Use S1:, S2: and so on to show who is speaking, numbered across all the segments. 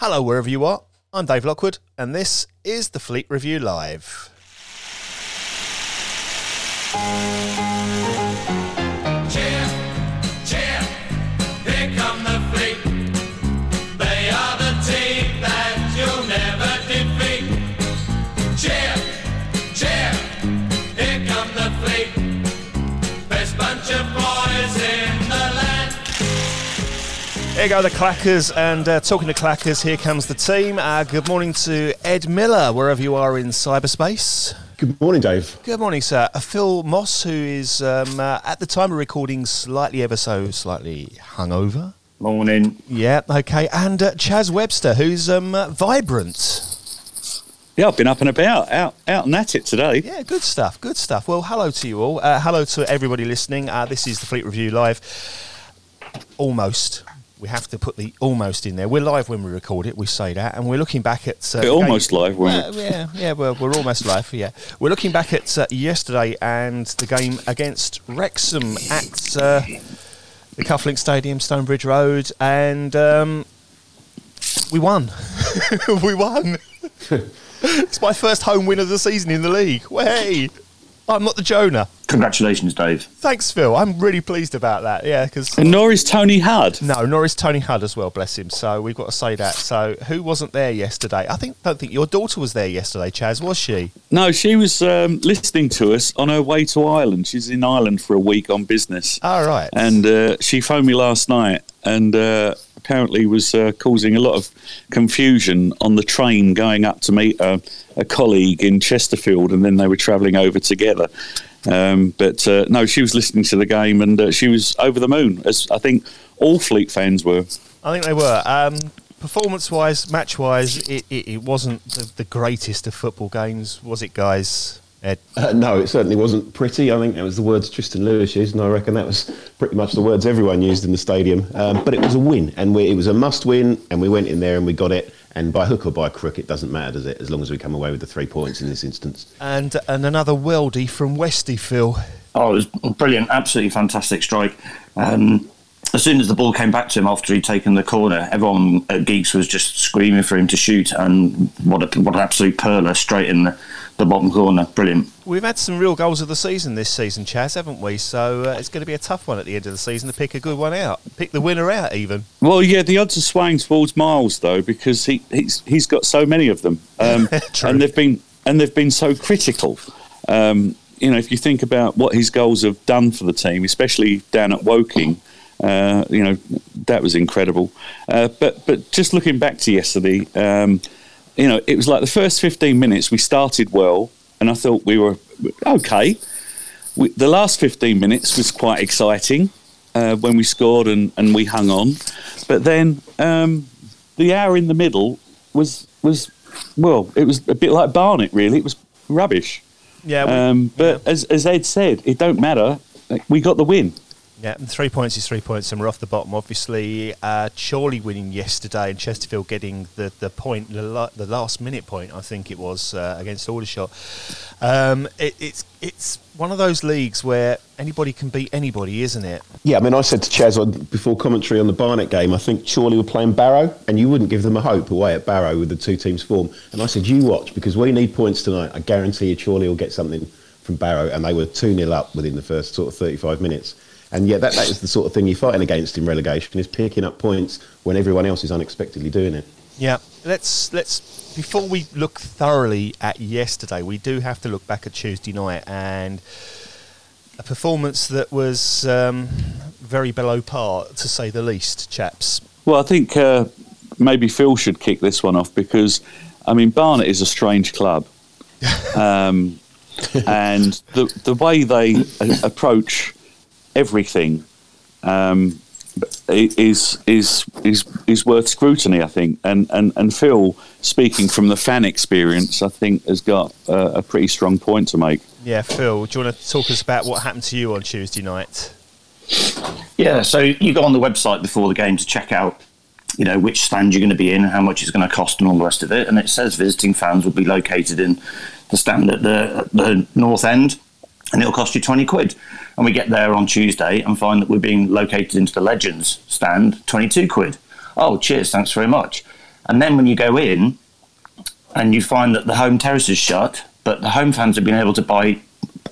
S1: Hello, wherever you are. I'm Dave Lockwood, and this is the Fleet Review Live.
S2: Here
S1: go the Clackers, and uh, talking to Clackers, here comes the team. Uh, good morning to Ed Miller, wherever you are in cyberspace.
S3: Good morning, Dave.
S1: Good morning, sir. Uh, Phil Moss, who is um, uh, at the time of recording slightly ever so slightly hungover.
S4: Morning.
S1: Yeah, okay. And uh, Chas Webster, who's um, uh, vibrant.
S4: Yeah, I've been up and about, out, out and at it today.
S1: Yeah, good stuff, good stuff. Well, hello to you all. Uh, hello to everybody listening. Uh, this is the Fleet Review Live. Almost. We have to put the almost in there. We're live when we record it, we say that. And we're looking back at. Uh,
S4: almost live, weren't
S1: Yeah, yeah, yeah well, we're almost live, yeah. We're looking back at uh, yesterday and the game against Wrexham at uh, the Kuflink Stadium, Stonebridge Road. And um, we won. we won. it's my first home win of the season in the league. Way! I'm not the Jonah.
S5: Congratulations, Dave.
S1: Thanks, Phil. I'm really pleased about that. Yeah, because
S4: And nor is Tony Hudd.
S1: no, nor is Tony Hudd as well. Bless him. So we've got to say that. So who wasn't there yesterday? I think don't think your daughter was there yesterday. Chas was she?
S4: No, she was um, listening to us on her way to Ireland. She's in Ireland for a week on business.
S1: All right.
S4: And uh, she phoned me last night and uh, apparently was uh, causing a lot of confusion on the train going up to meet a, a colleague in Chesterfield and then they were travelling over together. Um, but uh, no, she was listening to the game and uh, she was over the moon, as I think all Fleet fans were.
S1: I think they were. Um, Performance-wise, match-wise, it, it, it wasn't the, the greatest of football games, was it, guys? Ed?
S3: Uh, no, it certainly wasn't pretty. I think that was the words Tristan Lewis used, and I reckon that was pretty much the words everyone used in the stadium. Um, but it was a win, and we, it was a must win, and we went in there and we got it. And by hook or by crook, it doesn't matter, does it? As long as we come away with the three points in this instance.
S1: And and another worldie from Westy, Phil.
S5: Oh, it was brilliant. Absolutely fantastic strike. Um, as soon as the ball came back to him after he'd taken the corner, everyone at Geeks was just screaming for him to shoot. And what, a, what an absolute perler straight in the, the bottom corner. Brilliant.
S1: We've had some real goals of the season this season, Chas, haven't we? So uh, it's going to be a tough one at the end of the season to pick a good one out, pick the winner out, even.
S4: Well, yeah, the odds are swaying towards Miles though because he he's he's got so many of them, um,
S1: True.
S4: and they've been and they've been so critical. Um, you know, if you think about what his goals have done for the team, especially down at Woking, uh, you know that was incredible. Uh, but but just looking back to yesterday, um, you know, it was like the first fifteen minutes we started well, and I thought we were okay. We, the last fifteen minutes was quite exciting uh, when we scored and, and we hung on. But then um, the hour in the middle was was well, it was a bit like Barnet. Really, it was rubbish.
S1: Yeah, we-
S4: Um, but as as Ed said, it don't matter. We got the win.
S1: Yeah, and three points is three points, and we're off the bottom. Obviously, uh, Chorley winning yesterday, and Chesterfield getting the, the point, the, la- the last minute point, I think it was uh, against Aldershot. Um, it, it's it's one of those leagues where anybody can beat anybody, isn't it?
S3: Yeah, I mean, I said to Chas on, before commentary on the Barnet game, I think Chorley were playing Barrow, and you wouldn't give them a hope away at Barrow with the two teams' form. And I said, you watch, because we need points tonight. I guarantee you Chorley will get something from Barrow. And they were 2 0 up within the first sort of 35 minutes. And yeah, that, that is the sort of thing you're fighting against in relegation, is picking up points when everyone else is unexpectedly doing it.
S1: Yeah, let's let's before we look thoroughly at yesterday, we do have to look back at Tuesday night and a performance that was um, very below par, to say the least, chaps.
S4: Well, I think uh, maybe Phil should kick this one off because, I mean, Barnet is a strange club. Um, and the, the way they approach everything um, is, is, is, is worth scrutiny, I think. And, and, and Phil, speaking from the fan experience, I think has got uh, a pretty strong point to make.
S1: Yeah, Phil, do you want to talk us about what happened to you on Tuesday night?
S5: Yeah, so you go on the website before the game to check out, you know, which stand you're going to be in, how much it's going to cost, and all the rest of it. And it says visiting fans will be located in the stand at the, at the north end, and it'll cost you 20 quid. And we get there on Tuesday and find that we're being located into the Legends stand, 22 quid. Oh, cheers, thanks very much. And then when you go in and you find that the home terrace is shut, but the home fans have been able to buy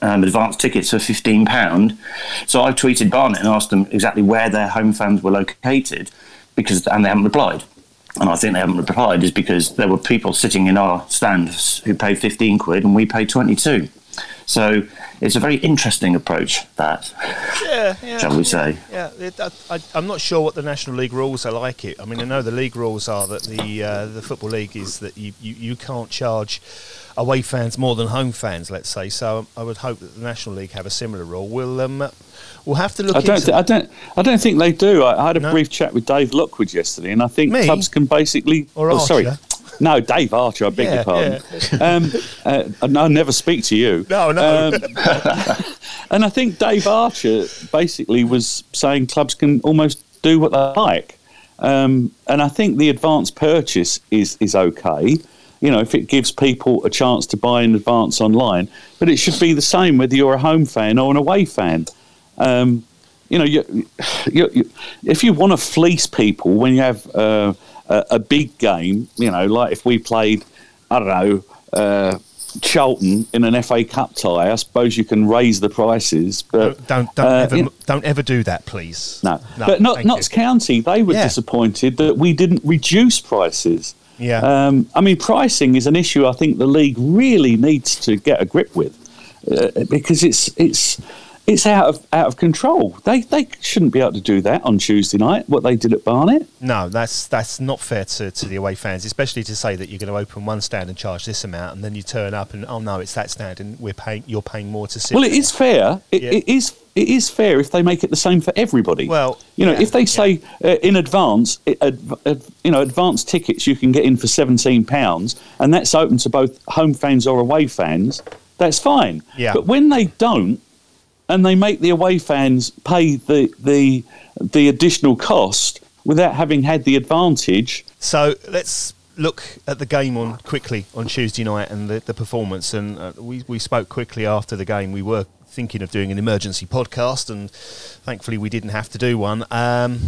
S5: um, advance tickets for fifteen pound. So I tweeted Barnet and asked them exactly where their home fans were located, because and they haven't replied. And I think they haven't replied is because there were people sitting in our stands who paid fifteen quid and we paid twenty two. So it's a very interesting approach that,
S1: Yeah, yeah.
S5: shall we say?
S1: Yeah, it, I, I, I'm not sure what the National League rules are like it. I mean, I know the league rules are that the uh, the football league is that you, you, you can't charge away fans more than home fans. Let's say. So I would hope that the National League have a similar rule. We'll um, we'll have to look.
S4: I don't,
S1: into
S4: th- I don't, I don't think they do. I, I had a
S1: No.
S4: brief chat with Dave Lockwood yesterday, and I think
S1: Me?
S4: clubs can basically.
S1: Or
S4: oh, sorry,
S1: Archer?
S4: No, Dave Archer. I beg
S1: Yeah,
S4: your pardon. Um, uh, I never speak to you.
S1: No, no.
S4: Um, and I think Dave Archer basically was saying clubs can almost do what they like. Um, and I think the advance purchase is is okay. You know, if it gives people a chance to buy in advance online, but it should be the same whether you're a home fan or an away fan. Um, you know, you, you, you, if you want to fleece people when you have uh, a, a big game, you know, like if we played, I don't know, uh, Charlton in an FA Cup tie, I suppose you can raise the prices, but
S1: don't don't
S4: uh,
S1: ever
S4: you know-
S1: don't ever do that, please.
S4: no. but not Notts
S1: you.
S4: County, they were
S1: Yeah.
S4: disappointed that we didn't reduce prices.
S1: Yeah.
S4: Um, I mean, pricing is an issue I think the league really needs to get a grip with uh, because it's it's it's out of out of control. They they shouldn't be able to do that on Tuesday night. What they did at Barnet.
S1: No, that's that's not fair to, to the away fans, especially to say that you're going to open one stand and charge this amount, and then you turn up and oh no, it's that stand, and we're paying you're paying more to sit.
S4: Well, it is fair. It,
S1: Yeah.
S4: it is it is fair if they make it the same for everybody.
S1: Well,
S4: you know,
S1: yeah,
S4: if they
S1: yeah.
S4: say uh, in advance, it, ad, you know, advance tickets you can get in for seventeen pounds, and that's open to both home fans or away fans. That's fine.
S1: Yeah.
S4: But when they don't, and they make the away fans pay the the the additional cost without having had the advantage,
S1: So let's look at the game on quickly on Tuesday night and the, the performance. And uh, we we spoke quickly after the game. We were thinking of doing an emergency podcast, and thankfully we didn't have to do one. Um,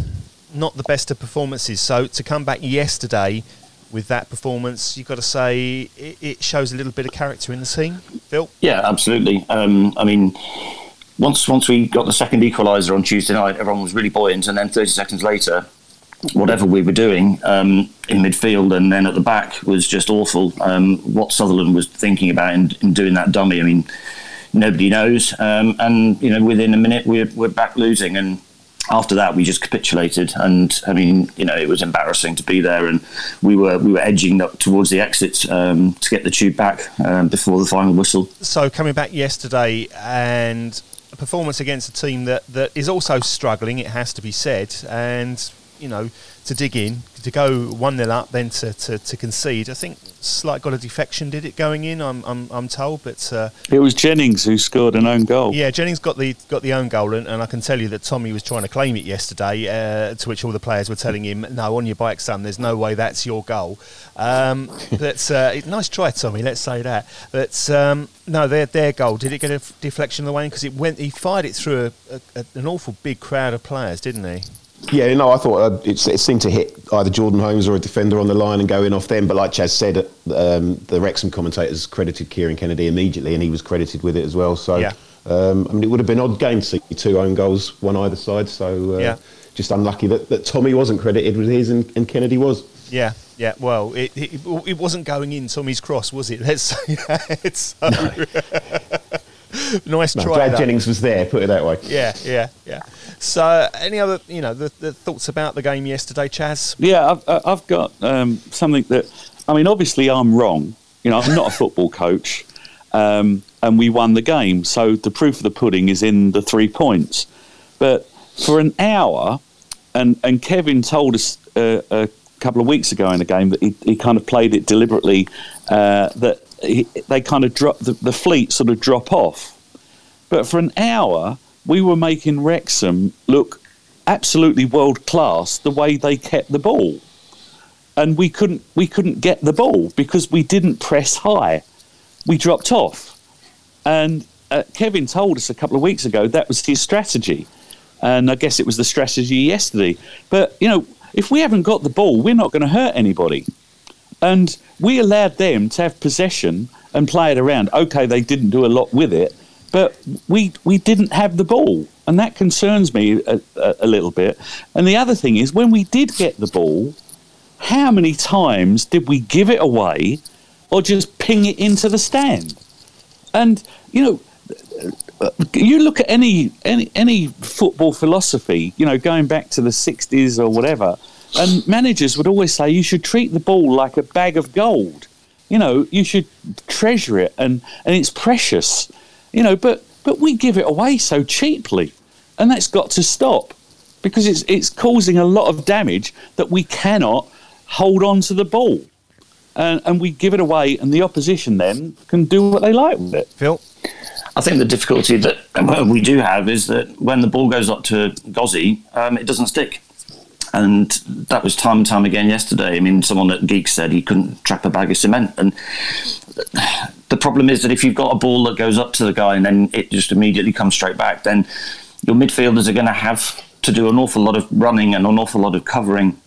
S1: not the best of performances. So to come back yesterday with that performance, you've got to say it, it shows a little bit of character in the team. Phil,
S5: Yeah, absolutely. Um, I mean, once once we got the second equaliser on Tuesday night, everyone was really buoyant, and then 30 seconds later, whatever we were doing um, in midfield and then at the back was just awful. Um, what Sutherland was thinking about in, in doing that dummy, I mean, nobody knows. Um, and you know, within a minute, we're we're back losing, and after that, we just capitulated. And I mean, you know, it was embarrassing to be there, and we were we were edging up towards the exit um, to get the tube back um, before the final whistle.
S1: so coming back yesterday and performance against a team that, that is also struggling, it has to be said, and you know to dig in to go one 0 up, then to, to, to concede. I think Slight got a defection, did it going in? I'm I'm, I'm told, but uh,
S4: it was Jennings who scored an own goal.
S1: yeah, Jennings got the got the own goal, and, and I can tell you that Tommy was trying to claim it yesterday. Uh, to which all the players were telling him, "No, on your bike, son. There's no way that's your goal." Um, but uh, nice try, Tommy. Let's say that. But um, no, their their goal did it get a f- deflection way? Because it went, he fired it through a, a, an awful big crowd of players, didn't he?
S3: Yeah, no, I thought uh, it, it seemed to hit either Jordan Holmes or a defender on the line and go in off them. But like Chas said, um, the Wrexham commentators credited Kieran Kennedy immediately, and he was credited with it as well. So,
S1: Yeah.
S3: um, I mean, it would have been odd game to see two own goals, one either side. So, uh,
S1: Yeah.
S3: just unlucky that, that Tommy wasn't credited with his and, and Kennedy was.
S1: Yeah, yeah. Well, it, it it wasn't going in Tommy's cross, was it? Let's say that. So, nice
S3: No,
S1: try.
S3: glad
S1: though.
S3: Jennings was there. Put it that way.
S1: Yeah, yeah, yeah. So, any other, you know, the, the thoughts about the game yesterday, Chas?
S4: Yeah, I've, I- I've got um, something that, I mean, obviously I'm wrong. You know, I'm not a football coach, um, and we won the game. So the proof of the pudding is in the three points. But for an hour, and, and Kevin told us uh, a couple of weeks ago in the game that he, he kind of played it deliberately, uh, that he, they kind of drop, the, the fleet sort of drop off. But for an hour, we were making Wrexham look absolutely world class the way they kept the ball. And we couldn't we couldn't get the ball because we didn't press high. We dropped off. And uh, Kevin told us a couple of weeks ago that was his strategy. And I guess it was the strategy yesterday. But, you know, if we haven't got the ball, we're not going to hurt anybody. And we allowed them to have possession and play it around. Okay, they didn't do a lot with it, but we we didn't have the ball, and that concerns me a, a, little bit. And the other thing is, when we did get the ball, how many times did we give it away, or just ping it into the stand? And you know, you look at any any any football philosophy, you know, going back to the '60s or whatever, and managers would always say you should treat the ball like a bag of gold. You know, you should treasure it, and and it's precious. You know, but but we give it away so cheaply, and that's got to stop because it's it's causing a lot of damage that we cannot hold on to the ball. And, and we give it away, and the opposition then can do what they like with it.
S1: Phil?
S5: I think the difficulty that we do have is that when the ball goes up to Gozzi, um, it doesn't stick. And that was time and time again yesterday. I mean, someone at Geek said he couldn't trap a bag of cement. And the problem is that if you've got a ball that goes up to the guy and then it just immediately comes straight back, then your midfielders are going to have to do an awful lot of running and an awful lot of covering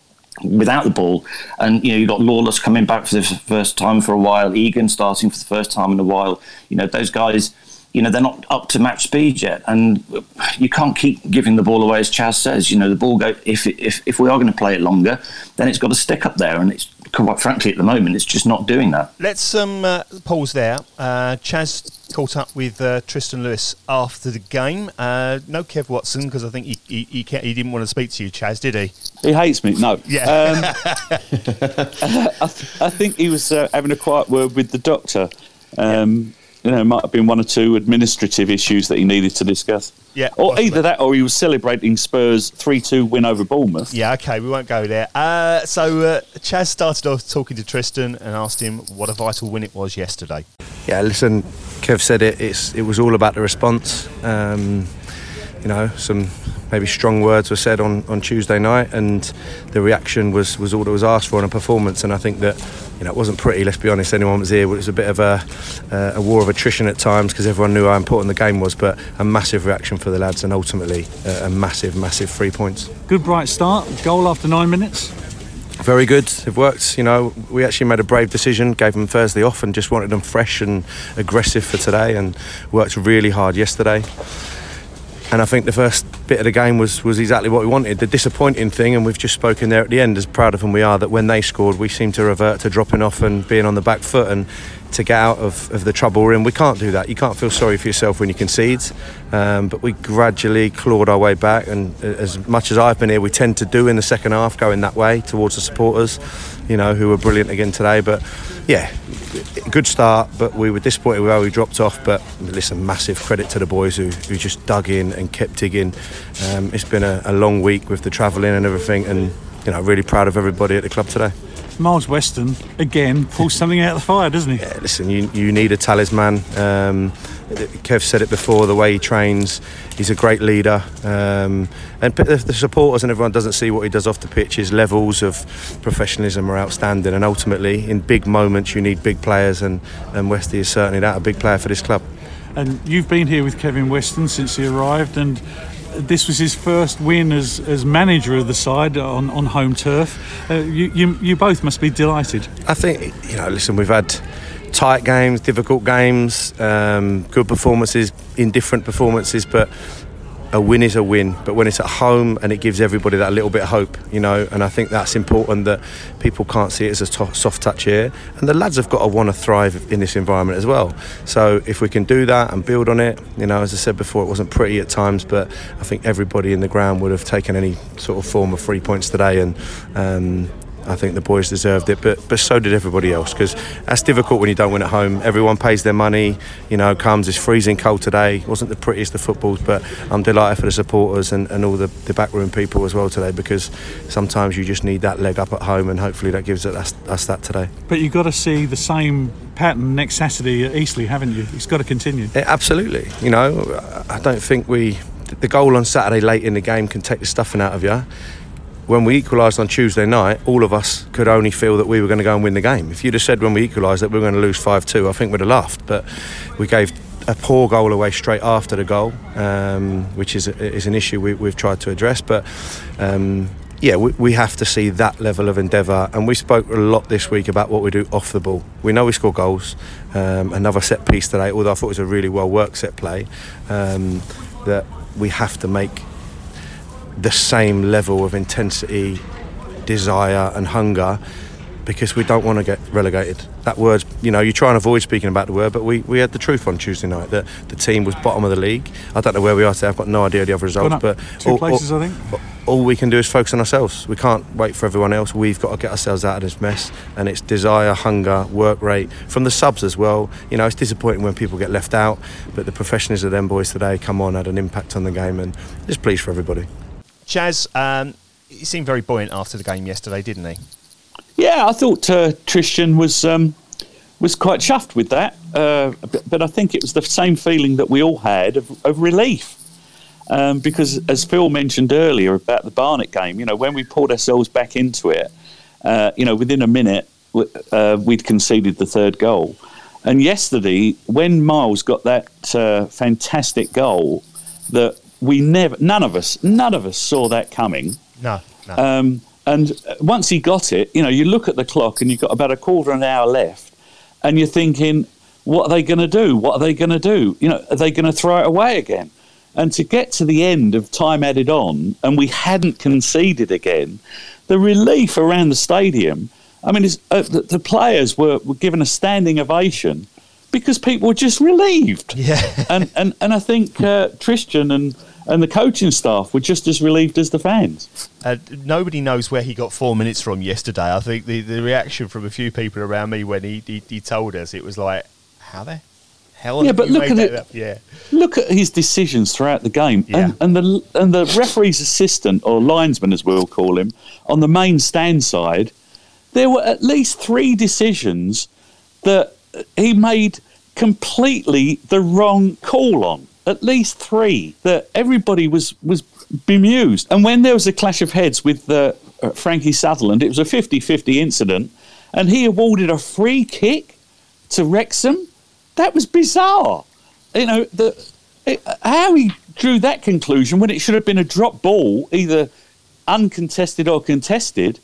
S5: without the ball. And you know, you've got Lawless coming back for the first time for a while, Egan starting for the first time in a while. You know, those guys, you know, they're not up to match speed yet, and you can't keep giving the ball away as Chas says. You know, the ball go if if if we are going to play it longer, then it's got to stick up there, and it's quite frankly at the moment it's just not doing that.
S1: Let's um, uh, pause there. Uh, Chas caught up with uh, Tristan Lewis after the game. Uh, no Kev Watson because I think he he, he, can't- he didn't want to speak to you, Chas, did he?
S4: He hates me. No.
S1: Yeah.
S4: Um, I, th- I think he was uh, having a quiet word with the doctor. Um, You know, might have been one or two administrative issues that he needed to discuss.
S1: Yeah,
S4: Or
S1: possibly.
S4: either that, or he was celebrating Spurs' three-two win over Bournemouth.
S1: Yeah, okay, we won't go there. Uh, so uh, Chas started off talking to Tristan and asked him what a vital win it was yesterday.
S6: Yeah, listen, Kev said it. It's it was all about the response. Um, you know, some maybe strong words were said on, on Tuesday night, and the reaction was, was all that was asked for in a performance. And I think that you know it wasn't pretty. Let's be honest. Anyone was here. It was a bit of a uh, a war of attrition at times because everyone knew how important the game was. But a massive reaction for the lads, and ultimately uh, a massive, massive three points.
S7: Good bright start. Goal after nine minutes.
S6: Very good. It worked. You know, we actually made a brave decision, gave them Thursday off, and just wanted them fresh and aggressive for today, and worked really hard yesterday. And I think the first bit of the game was was exactly what we wanted. The disappointing thing, and we've just spoken there at the end, as proud of them we are, that when they scored, we seemed to revert to dropping off and being on the back foot and to get out of, of the trouble we're in. We can't do that. You can't feel sorry for yourself when you concede. Um, but we gradually clawed our way back, and as much as I've been here, we tend to do in the second half, going that way towards the supporters, you know, who were brilliant again today. But yeah, good start, but we were disappointed with how we dropped off. But listen, massive credit to the boys who, who just dug in and kept digging. Um, it's been a, a long week with the travelling and everything, and you know, really proud of everybody at the club today.
S7: Miles Weston again pulls something out of the fire, doesn't he?
S6: Yeah, listen, you, you need a talisman. Um, Kev said it before, the way he trains, he's a great leader. Um, and the, the supporters and everyone doesn't see what he does off the pitch. His levels of professionalism are outstanding. And ultimately, in big moments, you need big players. And, and Westy is certainly that, a big player for this club.
S7: And you've been here with Kevin Weston since he arrived, and this was his first win as, as manager of the side on, on home turf. Uh, you, you, you both must be delighted.
S6: I think you know. Listen, we've had tight games, difficult games, um, good performances, indifferent performances, but a win is a win. But when it's at home and it gives everybody that little bit of hope, you know, and I think that's important that people can't see it as a to- soft touch here, and the lads have got to want to thrive in this environment as well. So if we can do that and build on it, you know, as I said before, it wasn't pretty at times, but I think everybody in the ground would have taken any sort of form of three points today, and. Um, I think the boys deserved it, but but so did everybody else because that's difficult when you don't win at home. Everyone pays their money, you know. Comes it's freezing cold today. It wasn't the prettiest of footballs, but I'm delighted for the supporters and, and all the, the backroom people as well today because sometimes you just need that leg up at home, and hopefully that gives us, us that today.
S7: But you've got to see the same pattern next Saturday at Eastleigh, haven't you? It's got to continue.
S6: Yeah, absolutely. You know, I don't think we the goal on Saturday late in the game can take the stuffing out of you. When we equalised on Tuesday night, all of us could only feel that we were going to go and win the game. If you'd have said when we equalised that we were going to lose 5 2, I think we'd have laughed. But we gave a poor goal away straight after the goal, um, which is, is an issue we, we've tried to address. But um, yeah, we, we have to see that level of endeavour. And we spoke a lot this week about what we do off the ball. We know we score goals. Um, another set piece today, although I thought it was a really well worked set play, um, that we have to make the same level of intensity, desire, and hunger because we don't want to get relegated. That word, you know, you try and avoid speaking about the word, but we, we had the truth on Tuesday night that the team was bottom of the league. I don't know where we are today. I've got no idea the other results, but
S7: two places, I think.
S6: all we can do is focus on ourselves. We can't wait for everyone else. We've got to get ourselves out of this mess, and it's desire, hunger, work rate from the subs as well. You know, it's disappointing when people get left out, but the professionals of them boys today come on had an impact on the game, and just pleased for everybody.
S1: Chas, um, he seemed very buoyant after the game yesterday, didn't he?
S4: Yeah, I thought uh, Tristan was um, was quite chuffed with that, uh, but, but I think it was the same feeling that we all had of, of relief. Um, because, as Phil mentioned earlier about the Barnet game, you know, when we pulled ourselves back into it, uh, you know, within a minute, uh, we'd conceded the third goal. And yesterday, when Miles got that uh, fantastic goal, that we never, none of us, none of us saw that coming.
S1: No, no.
S4: Um, and once he got it, you know, you look at the clock and you've got about a quarter of an hour left, and you're thinking, what are they going to do? What are they going to do? You know, are they going to throw it away again? And to get to the end of time added on, and we hadn't conceded again, the relief around the stadium. I mean, uh, the, the players were, were given a standing ovation because people were just relieved.
S1: Yeah.
S4: and, and and I think uh, Tristan and and the coaching staff were just as relieved as the fans.
S1: Uh, nobody knows where he got four minutes from yesterday. I think the, the reaction from a few people around me when he, he, he told us, it was like, how the hell?
S4: Yeah, but look at it.
S1: up? Yeah.
S4: Look at his decisions throughout the game,
S1: Yeah.
S4: and, and the and the referee's assistant or linesman, as we'll call him, on the main stand side. There were at least three decisions that he made completely the wrong call on. At least three that everybody was was bemused. And when there was a clash of heads with uh, uh, Frankie Sutherland, it was a 50-50 incident, and he awarded a free kick to Wrexham. That was bizarre. You know, the it, how he drew that conclusion when it should have been a drop ball, either uncontested or contested.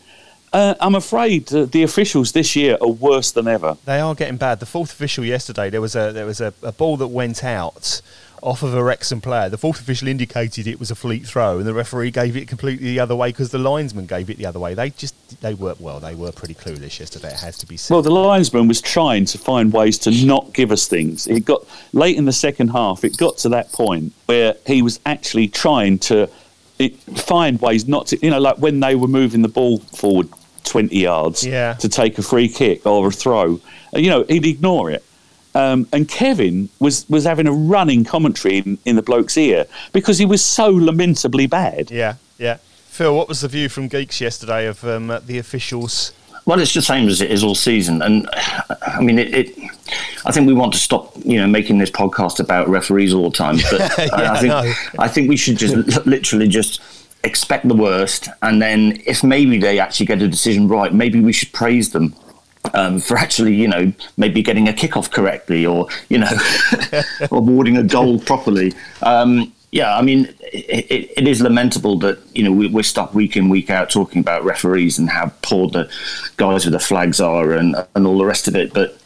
S4: Uh, I'm afraid uh, the officials this year are worse than ever.
S1: They are getting bad. The fourth official yesterday, there was a there was a, a ball that went out off of a Wrexham player. The fourth official indicated it was a fleet throw, and the referee gave it completely the other way because the linesman gave it the other way. They just they were well, they were pretty clueless yesterday. It has to be said.
S4: Well, the linesman was trying to find ways to not give us things. It got late in the second half. It got to that point where he was actually trying to it, find ways not to, you know, like when they were moving the ball forward twenty yards
S1: Yeah.
S4: to take a free kick or a throw. uh, You know, he'd ignore it. Um, and Kevin was, was having a running commentary in, in the bloke's ear because he was so lamentably bad.
S1: yeah, yeah. Phil, what was the view from Geeks yesterday of um, the officials?
S5: Well, it's the same as it is all season, and I mean, it, it. I think we want to stop, you know, making this podcast about referees all the time. But I-
S1: Yeah,
S5: I
S1: I
S5: think
S1: know.
S5: I think we should just literally just expect the worst, and then if maybe they actually get a decision right, maybe we should praise them. Um, for actually, you know, maybe getting a kickoff correctly, or you know, awarding a goal properly. Um, yeah, I mean, it, it, it is lamentable that you know we, we're stuck week in week out talking about referees and how poor the guys with the flags are and and all the rest of it, but.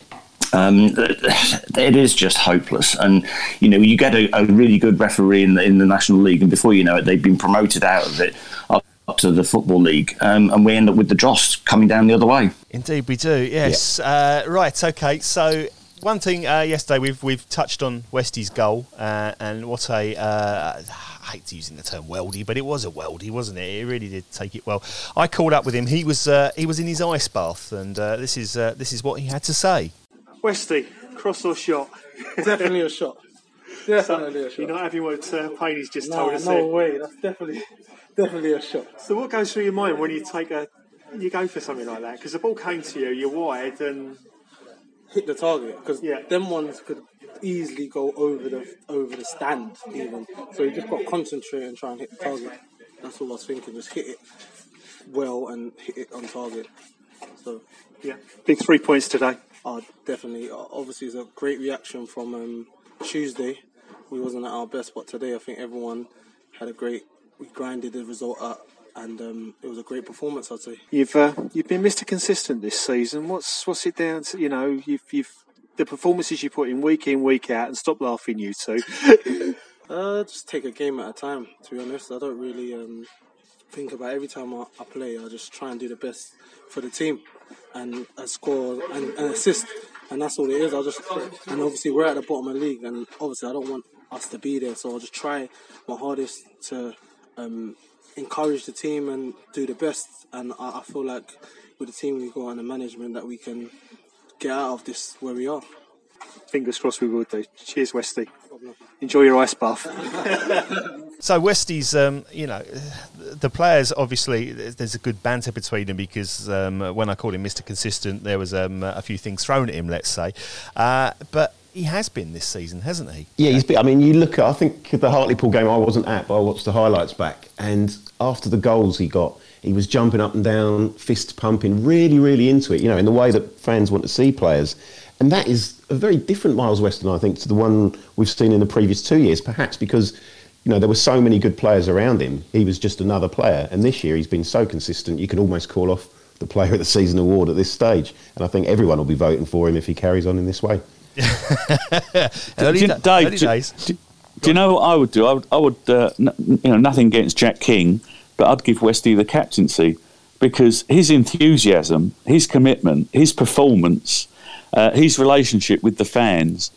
S5: Um, it is just hopeless, and you know you get a, a really good referee in the in the national league, and before you know it, they've been promoted out of it up, up to the football league, um, and we end up with the dross coming down the other way.
S1: Indeed, we do. Yes. Uh, right. Okay. So one thing uh, yesterday we've we've touched on Westie's goal uh, and what a uh, I hate using the term worldie, but it was a worldie, wasn't it? It really did take it well. I called up with him. He was uh, he was in his ice bath, and uh, this is uh, this is what he had to say.
S8: Westy, cross or shot?
S9: Definitely a shot. Definitely a shot.
S8: You're not having what uh, Payne's just
S9: No,
S8: told us
S9: no
S8: there.
S9: way. That's definitely, definitely a shot.
S8: So what goes through your mind when you take a, you go for something like that? Because the ball came to you, you're wide, and
S9: Hit the target because
S8: Yeah.
S9: them ones could easily go over the over the stand even. So you just got to concentrate and try and hit the target. That's all I was thinking. Just hit it well and hit it on target. So
S8: yeah, big three points today.
S9: Uh, definitely, obviously, it's a great reaction from um, Tuesday. We wasn't at our best, but today I think everyone had a great. We grinded the result up, and um, it was a great performance. I'd say.
S8: You've uh, you've been Mr. Consistent this season. What's what's it down to? You know, you've you've the performances you put in week in week out, and stop laughing, you two.
S9: Uh, just take a game at a time. To be honest, I don't really um, think about every time I, I play. I just try and do the best for the team, and I score and, and assist, and that's all it is. I just and obviously we're at the bottom of the league, and obviously I don't want us to be there, so I'll just try my hardest to um, encourage the team and do the best. And I, I feel like with the team we've got and the management that we can get out of this where we are.
S8: Fingers crossed we will do. Cheers, Westy. Enjoy your ice bath.
S1: So Westie's, um, you know, the players obviously there's a good banter between them because um, when I called him Mr. Consistent, there was um, a few things thrown at him, let's say. Uh, but he has been this season, hasn't he?
S3: Yeah, he's been, I mean, you look at, I think the Hartlepool game I wasn't at, but I watched the highlights back. And after the goals he got, he was jumping up and down, fist pumping, really, really into it, you know, in the way that fans want to see players. And that is a very different Miles Weston, I think, to the one we've seen in the previous two years, perhaps because, you know, there were so many good players around him. He was just another player. And this year he's been so consistent, you can almost call off the Player of the Season award at this stage. And I think everyone will be voting for him if he carries on in this way.
S1: Early
S4: Do-
S1: da-
S4: Dave,
S1: early
S4: do-
S1: days.
S4: Do, do you know what I would do? I would, I would uh, n- you know, nothing against Jack King, but I'd give Westy the captaincy because his enthusiasm, his commitment, his performance, uh, his relationship with the fans,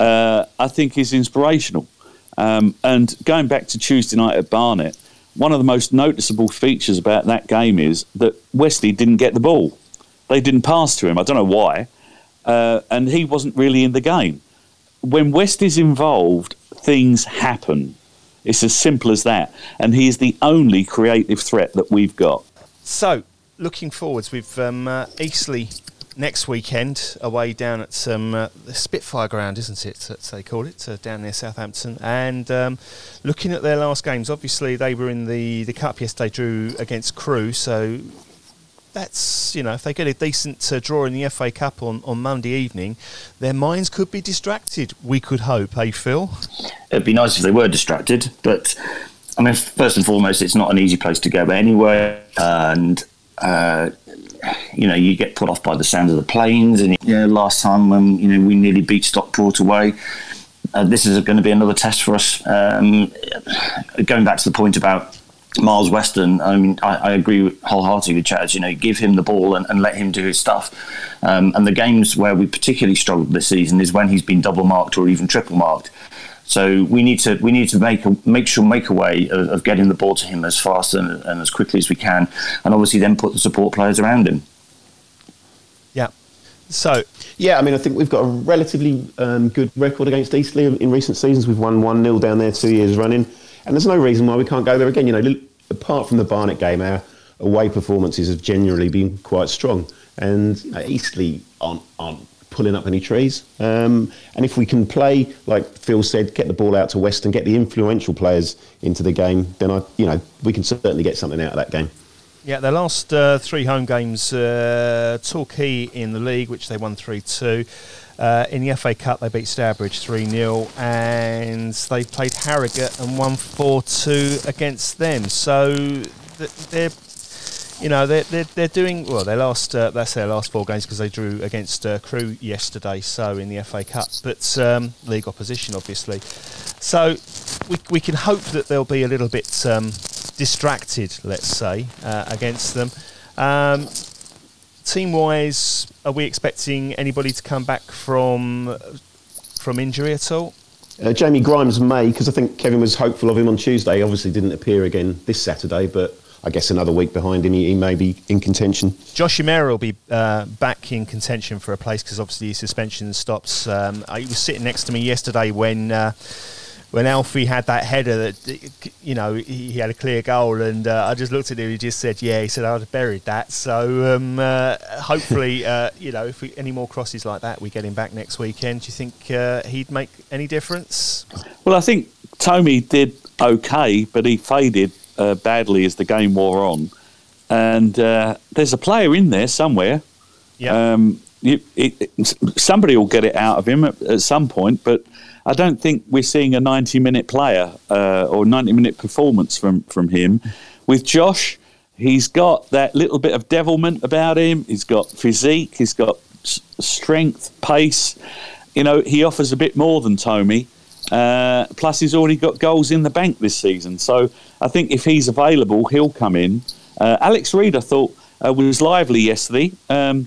S4: uh, I think is inspirational. Um, and going back to Tuesday night at Barnet, one of the most noticeable features about that game is that Wesley didn't get the ball. They didn't pass to him. I don't know why. Uh, and he wasn't really in the game when West is involved, things happen. It's as simple as that. And he is the only creative threat that we've got.
S1: So, looking forwards, we've um, uh, Eastleigh next weekend away down at um, uh, Spitfire ground, isn't it? As they call it, uh, down near Southampton. And um, looking at their last games, obviously they were in the, the cup yesterday, drew against Crewe. So that's you know if they get a decent uh, draw in the FA Cup on, on Monday evening, their minds could be distracted. We could hope, hey Phil.
S5: It'd be nice if they were distracted, but I mean, first and foremost, it's not an easy place to go anyway, and uh, you know, you get put off by the sound of the planes. And yeah, last time when you know we nearly beat Stockport away, uh, this is going to be another test for us. Um, going back to the point about Miles Weston, I mean, I, I agree wholeheartedly with Chas. You know, give him the ball and, and let him do his stuff. Um, and the games where we particularly struggled this season is when he's been double marked or even triple marked. So we need to we need to make a, make sure make a way of, of getting the ball to him as fast and, and as quickly as we can, and obviously then put the support players around him.
S1: Yeah. So
S3: Yeah, I mean, I think we've got a relatively um, good record against Eastleigh in recent seasons. We've won 1 0 down there two years running, and there's no reason why we can't go there again. You know, apart from the Barnet game, our away performances have generally been quite strong, and you know, Eastleigh aren't, aren't pulling up any trees. Um, and if we can play, like Phil said, get the ball out to West and get the influential players into the game, then I, you know, we can certainly get something out of that game.
S1: Yeah, their last uh, three home games, uh, Torquay in the league, which they won 3 2. Uh, in the FA Cup, they beat Stourbridge 3 0, and they played Harrogate and won 4 2 against them. So th- they're. You know they're, they're they're doing well. Their last uh, that's their last four games because they drew against uh, Crewe yesterday. So in the FA Cup, but um, league opposition obviously. So we we can hope that they'll be a little bit um, distracted, let's say, uh, against them. Um, team wise, are we expecting anybody to come back from from injury at all?
S3: Uh, Jamie Grimes may, because I think Kevin was hopeful of him on Tuesday. Obviously, didn't appear again this Saturday, but I guess another week behind him, he, he may be in contention.
S1: Josh Umerah will be uh, back in contention for a place because obviously his suspension stops. Um, he was sitting next to me yesterday when uh, when Alfie had that header that you know he, he had a clear goal, and uh, I just looked at him. He just said, "Yeah," he said, "I'd have buried that." So um, uh, hopefully, uh, you know, if we, any more crosses like that, we get him back next weekend. Do you think uh, he'd make any difference?
S4: Well, I think Tommy did okay, but he faded uh, badly as the game wore on. And uh, there's a player in there somewhere.
S1: Yeah.
S4: Um, it, it- somebody will get it out of him at, at some point, but I don't think we're seeing a 90 minute player uh, or 90 minute performance from, from him. With Josh, He's got that little bit of devilment about him. He's got physique. He's got s- strength, pace. You know, he offers a bit more than Tommy. Uh, plus, he's already got goals in the bank this season. So I think if he's available, he'll come in. Uh, Alex Reed, I thought, uh, was lively yesterday. Um,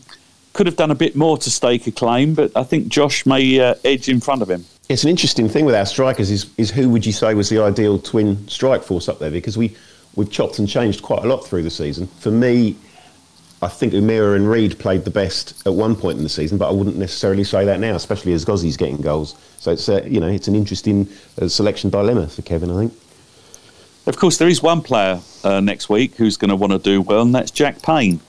S4: could have done a bit more to stake a claim, but I think Josh may uh, edge in front of him.
S3: It's an interesting thing with our strikers is, is who would you say was the ideal twin strike force up there? Because we, we've chopped and changed quite a lot through the season. For me, I think Umerah and Reed played the best at one point in the season, but I wouldn't necessarily say that now, especially as Gozzi's getting goals. So it's uh, you know it's an interesting uh, selection dilemma for Kevin, I think.
S4: Of course, there is one player uh, next week who's going to want to do well, and that's Jack Payne,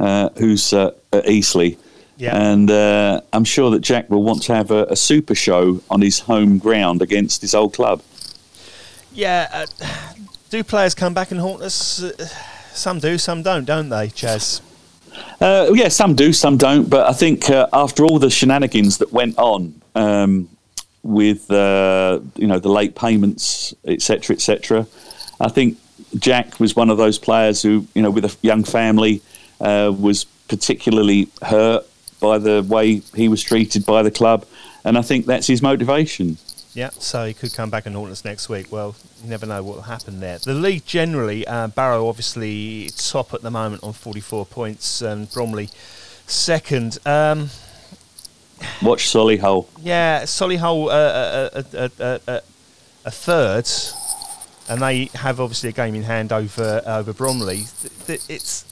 S4: uh, who's uh, at Eastleigh.
S1: Yeah.
S4: And uh, I'm sure that Jack will want to have a, a super show on his home ground against his old club.
S1: Yeah, uh, do players come back and haunt us? Some do, some don't, don't they, Chas?
S4: Uh, yeah, some do, some don't. But I think uh, after all the shenanigans that went on um, with uh, you know the late payments, etc., etc., I think Jack was one of those players who you know with a young family uh, was particularly hurt by the way he was treated by the club, and I think that's his motivation.
S1: Yeah, so he could come back and haunt us next week. Well, you never know what will happen there. The league generally, uh, Barrow obviously top at the moment on 44 points, and Bromley second. Um,
S4: Watch Solihull.
S1: yeah, Solihull uh, a, a, a, a, a third, and they have obviously a game in hand over over Bromley. It's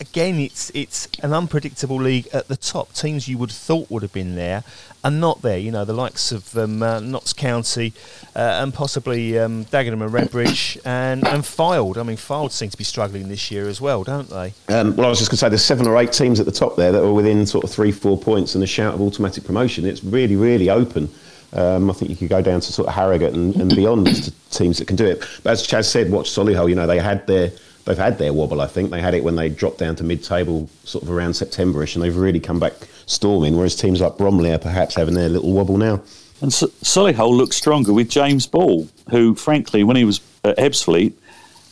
S1: again, it's it's an unpredictable league at the top. Teams you would have thought would have been there are not there. You know, the likes of um, uh, Notts County uh, and possibly um, Dagenham and Redbridge and and Fylde. I mean, Fylde seem to be struggling this year as well, don't they?
S3: Um, well, I was just going to say there's seven or eight teams at the top there that are within sort of three, four points and a shout of automatic promotion. It's really, really open. Um, I think you could go down to sort of Harrogate and, and beyond as to teams that can do it. But as Chas said, watch Solihull. You know, they had their they've had their wobble. I think they had it when they dropped down to mid-table, sort of around Septemberish, and they've really come back storming. Whereas teams like Bromley are perhaps having their little wobble now.
S4: And S- Solihull looks stronger with James Ball, who, frankly, when he was at Ebbsfleet,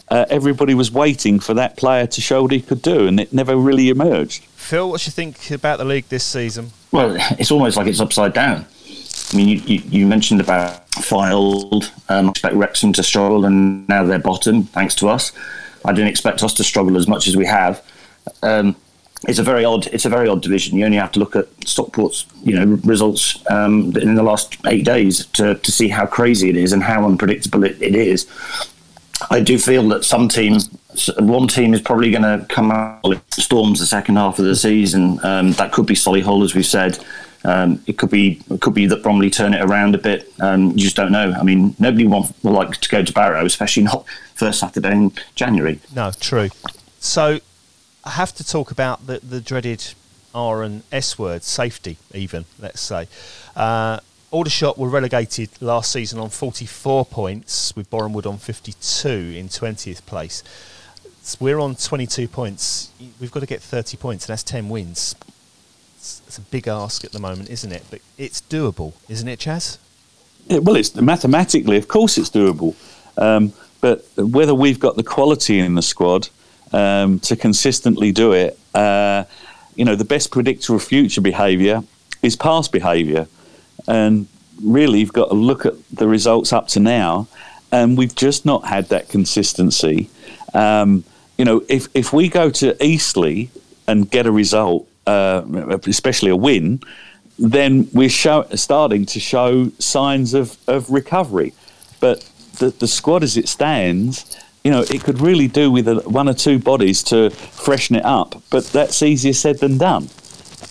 S4: uh, everybody was waiting for that player to show what he could do, and it never really emerged.
S1: Phil, what do you think about the league this season?
S5: Well, it's almost like it's upside down. I mean, you, you, mentioned about Fylde. Um, I expect Wrexham to struggle, and now they're bottom, thanks to us. I didn't expect us to struggle as much as we have. Um, it's a very odd. It's a very odd division. You only have to look at Stockport's, you know, results um, in the last eight days to, to see how crazy it is and how unpredictable it, it is. I do feel that some team, one team is probably going to come out storms the second half of the season. Um, that could be Solihull, as we've said. Um, it could be it could be that Bromley turn it around a bit. Um, you just don't know. I mean, nobody want, will like to go to Barrow, especially not first Saturday in January.
S1: No, true. So I have to talk about the, the dreaded R and S word, safety, even, let's say. Uh, Aldershot were relegated last season on 44 points, with Bournemouth on 52 in 20th place. We're on 22 points. We've got to get 30 points, and that's 10 wins. It's, it's a big ask at the moment, isn't it? But it's doable, isn't it, Chas?
S4: Yeah, well, it's mathematically, of course, it's doable. Um, but whether we've got the quality in the squad um, to consistently do it, uh, you know, the best predictor of future behaviour is past behaviour. And really, you've got to look at the results up to now, and we've just not had that consistency. Um, you know, if, if we go to Eastleigh and get a result, uh, especially a win, then we're show, starting to show signs of, of recovery. But the, the squad as it stands, you know, it could really do with a, one or two bodies to freshen it up, but that's easier said than done.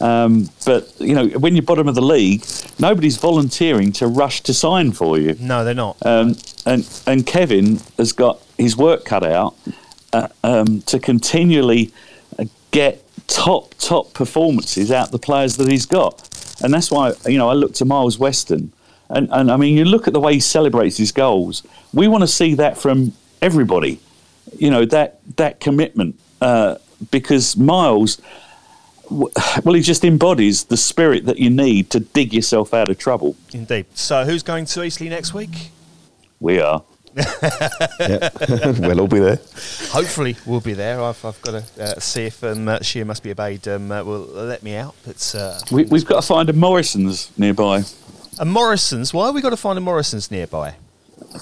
S4: Um, but you know, when you're bottom of the league, nobody's volunteering to rush to sign for you.
S1: No, they're not.
S4: Um, and and Kevin has got his work cut out uh, um, to continually get top top performances out the players that he's got, and that's why you know I look to Miles Weston, and and I mean you look at the way he celebrates his goals. We want to see that from everybody, you know that that commitment uh, because Miles. Well, he just embodies the spirit that you need to dig yourself out of trouble.
S1: Indeed. So who's going to Eastleigh next week?
S4: We are.
S3: Yeah. we'll all be there.
S1: Hopefully, we'll be there. I've, I've got to uh, see if um, uh, Sheer Must Be Obeyed um, uh, will let me out. But uh,
S4: We, we've got to find a Morrison's nearby.
S1: a Morrison's. Why have we got to find a Morrison's nearby?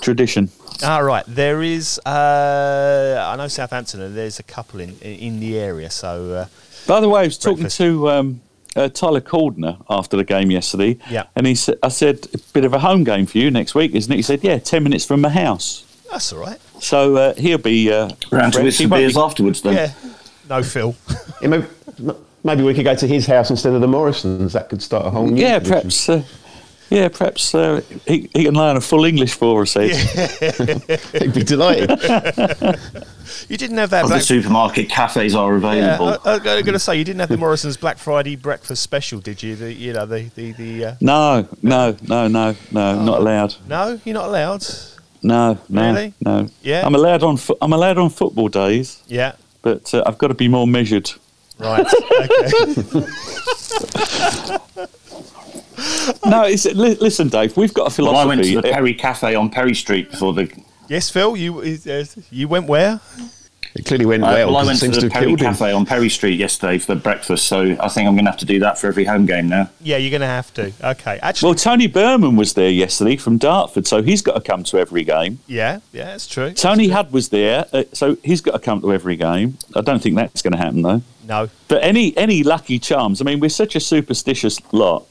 S4: Tradition.
S1: Ah, right. There is. Uh, I know Southampton, and there's a couple in in the area. So uh,
S4: By the way, I was talking to um, uh, Tyler Cordner after the game yesterday.
S1: Yeah.
S4: And he said, I said, a bit of a home game for you next week, isn't it? He said, yeah, 10 minutes from my house.
S1: that's all right.
S4: So uh, he'll be. Uh,
S5: Round to
S4: fresh.
S5: with some beers
S4: be-
S5: afterwards then.
S1: Yeah. No, Phil.
S3: Yeah, maybe, maybe we could go to his house instead of the Morrisons. That could start a whole new
S4: Yeah,
S3: tradition.
S4: perhaps. Uh, yeah, perhaps uh, he, he can learn a full English for us. Ed.
S3: He'd be delighted.
S1: You didn't have that.
S5: Other
S1: Black-
S5: supermarket cafes are
S1: yeah,
S5: available.
S1: I, I'm going to say you didn't have the Morrison's Black Friday breakfast special, did you? The you know the the, the uh,
S4: No, no, no, no, no, not allowed.
S1: no, you're not allowed.
S4: No, no,
S1: Really?
S4: no.
S1: Yeah?
S4: I'm allowed on. Fo- I'm allowed on football days,
S1: Yeah.
S4: but uh, I've got to be more measured.
S1: Right. Okay.
S4: No, it's, li- listen, Dave. We've got a
S5: Well, I went to the Perry Cafe on Perry Street before the.
S1: yes, Phil. You uh, you went where?
S3: It clearly went
S5: Uh,
S3: well.
S5: well, I
S3: 'cause
S5: went to the
S3: to
S5: Perry
S3: killed him.
S5: Cafe on Perry Street yesterday for breakfast, so I think I'm going to have to do that for every home game now.
S1: Yeah, you're going to have to. Okay. Actually,
S4: well, Tony Berman was there yesterday from Dartford, so he's got to come to every game.
S1: yeah, yeah, that's true.
S4: Tony Hudd was there, uh, so he's got to come to every game. I don't think that's going to happen though.
S1: No.
S4: But any any lucky charms? I mean, we're such a superstitious lot.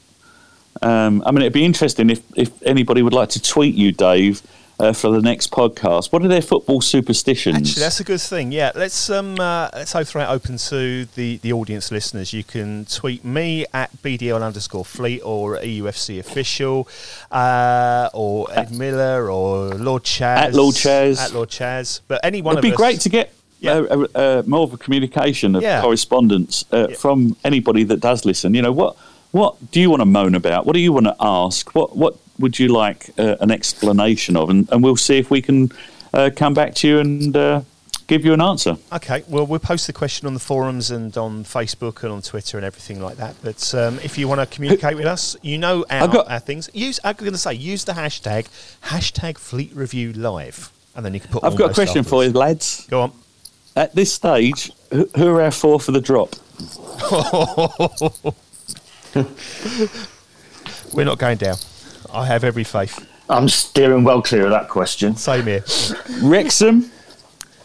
S4: Um, I mean, it'd be interesting if if anybody would like to tweet you, Dave, uh, for the next podcast. What are their football superstitions?
S1: Actually, that's a good thing. Yeah, let's um, uh, let's throw it open to the, the audience listeners. You can tweet me at BDL underscore Fleet or EUFC official, uh, or Ed Miller or Lord Chaz
S4: At Lord Chaz.
S1: at Lord Chaz. But any one
S4: It'd be
S1: us-
S4: great to get
S1: Yeah.
S4: more of a communication of
S1: Yeah.
S4: correspondence uh,
S1: Yeah.
S4: from anybody that does listen. You know, what what do you want to moan about? What do you want to ask? What what would you like uh, an explanation of? And, and we'll see if we can uh, come back to you and uh, give you an answer.
S1: Okay, well, we'll post the question on the forums and on Facebook and on Twitter and everything like that. But um, if you want to communicate with us, you know our,
S4: got-
S1: our things. Use I'm going to say use the hashtag hashtag Fleet Review Live, and then you can put.
S4: I've got a question for you, lads.
S1: Go on.
S4: At this stage, who, who are our four for the drop?
S1: We're not going down. I have every faith.
S5: I'm steering well clear of that question.
S1: Same here.
S4: Wrexham,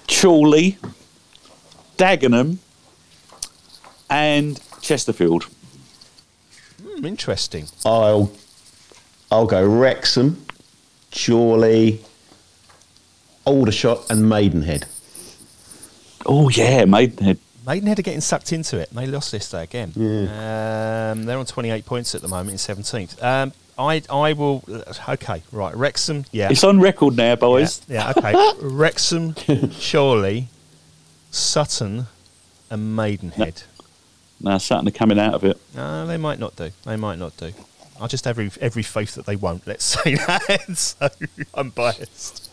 S4: Chorley, Dagenham, and Chesterfield.
S1: Hmm, interesting.
S3: I'll I'll go Wrexham, Chorley, Aldershot, and Maidenhead.
S4: Oh yeah, Maidenhead.
S1: Maidenhead are getting sucked into it. They lost yesterday again. Um, they're on 28 points at the moment in 17th. Um, I I will. Okay, right. Wrexham. Yeah.
S4: It's on record now, boys.
S1: Yeah, yeah, okay. Wrexham, Chorley, Sutton, and Maidenhead.
S4: Now, Sutton are coming out of it.
S1: No, they might not do. They might not do. I just have every, every faith that they won't. Let's say that. so I'm biased.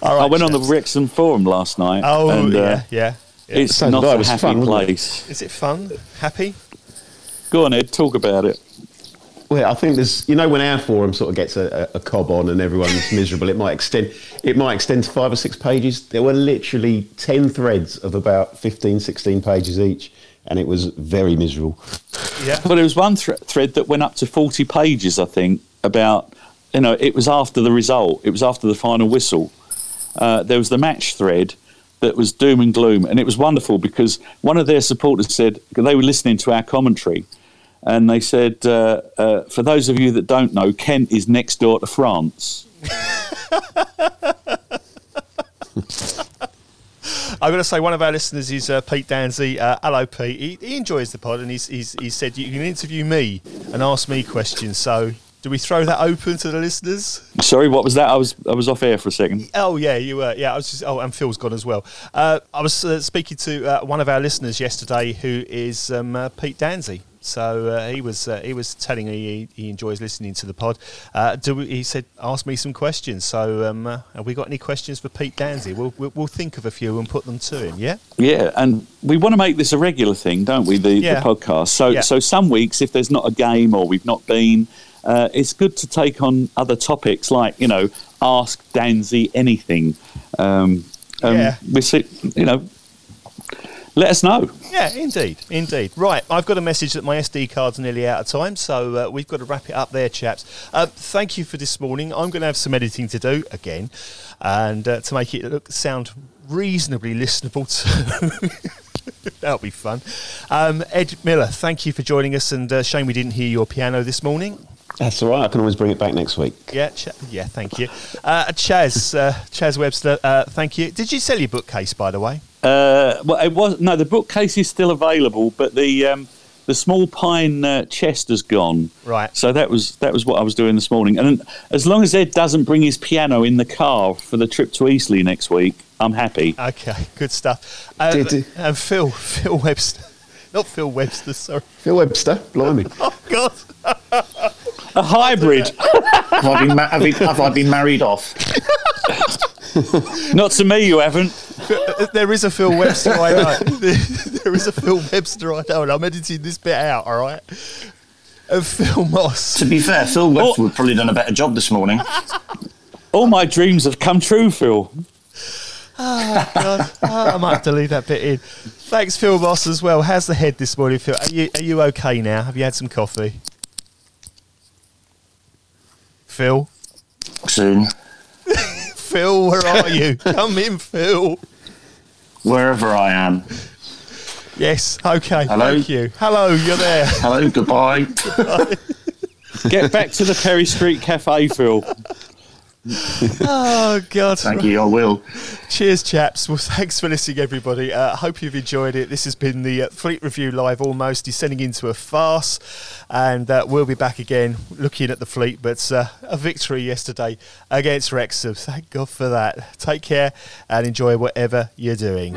S1: All right,
S4: I went on the. Wrexham forum last night.
S1: Oh
S4: and, uh,
S1: yeah, yeah, yeah.
S4: It's
S3: So
S4: not
S3: did
S4: a happy
S3: fun,
S4: place.
S1: Is it fun? Happy?
S4: Go on, Ed. Talk about it.
S3: Well, I think there's, you know, when our forum sort of gets a, a, a cob on and everyone's miserable, it might extend, it might extend to five or six pages. There were literally 10 threads of about 15, 16 pages each, and it was very miserable.
S1: Yeah.
S4: Well, there was one thre- thread that went up to 40 pages, I think, about, you know, it was after the result, it was after the final whistle. Uh, there was the match thread that was doom and gloom, and it was wonderful because one of their supporters said, they were listening to our commentary, and they said, uh, uh, for those of you that don't know, Kent is next door to France.
S1: I've got to say, one of our listeners is uh, Pete Danzy. Uh, hello, Pete. He, he enjoys the pod, and he's, he's, he said you can interview me and ask me questions. So, do we throw that open to the listeners?
S4: Sorry, what was that? I was I was off air for a second.
S1: Oh yeah, you were. Yeah, I was just. Oh, and Phil's gone as well. Uh, I was uh, speaking to uh, one of our listeners yesterday, who is um, uh, Pete Danzy. So uh, he was uh, he was telling me he, he enjoys listening to the pod. Uh, do we, he said ask me some questions. So um, uh, have we got any questions for Pete Danzy? We'll, we'll we'll think of a few and put them to him. Yeah.
S4: Yeah, and we want to make this a regular thing, don't we? The,
S1: Yeah.
S4: the podcast. So
S1: Yeah.
S4: so some weeks, if there's not a game or we've not been, uh, it's good to take on other topics like you know, ask Danzy anything. Um, um,
S1: Yeah.
S4: we see, you know, let us know.
S1: Yeah, indeed, indeed. Right, I've got a message that my SD card's nearly out of time, so uh, we've got to wrap it up there, chaps. Uh, thank you for this morning. I'm going to have some editing to do again, and uh, to make it look sound reasonably listenable. To That'll be fun. Um, Ed Miller, thank you for joining us, and uh, shame we didn't hear your piano this morning.
S3: That's all right. I can always bring it back next week.
S1: Yeah, Ch- yeah, thank you. Uh, Chas, uh, Chas Webster, uh, thank you. Did you sell your bookcase, by the way?
S4: Uh, well, it was no. The bookcase is still available, but the um, the small pine uh, chest has gone.
S1: Right.
S4: So that was that was what I was doing this morning. And as long as Ed doesn't bring his piano in the car for the trip to Eastleigh next week, I'm happy.
S1: Okay, good stuff. Uh,
S3: Did- did-
S1: and Phil, Phil Webster, not Phil Webster, sorry.
S3: Phil Webster, blimey.
S1: Oh God.
S4: A hybrid,
S5: Have I been, ma- have, been, have I been married off?
S4: not to me. You haven't.
S1: there is a Phil Webster I know. there is a Phil Webster I know, and I'm editing this bit out. All right. Of Phil Moss.
S5: To be fair, Phil oh. Webster would probably done a better job this morning.
S4: All my dreams have come true, Phil.
S1: Ah, God, ah, I might have to leave that bit in. Thanks, Phil Moss, as well. How's the head this morning, Phil? Are you are you okay now? Have you had some coffee? Phil,
S5: Soon,
S1: Phil, where are you? Come in, Phil.
S5: wherever I am.
S1: Yes, okay.
S5: Hello?
S1: Thank you. Hello, you're there.
S5: Hello, goodbye.
S4: Get back to the Perry Street Cafe, Phil.
S1: oh god.
S5: Thank you i will.
S1: Cheers chaps. Well thanks for listening everybody. Uh, hope you've enjoyed it. This has been the uh, fleet review live almost. Descending into a farce and uh, we'll be back again looking at the fleet but uh, a victory yesterday against wrexham. Thank god for that. Take care and enjoy whatever you're doing.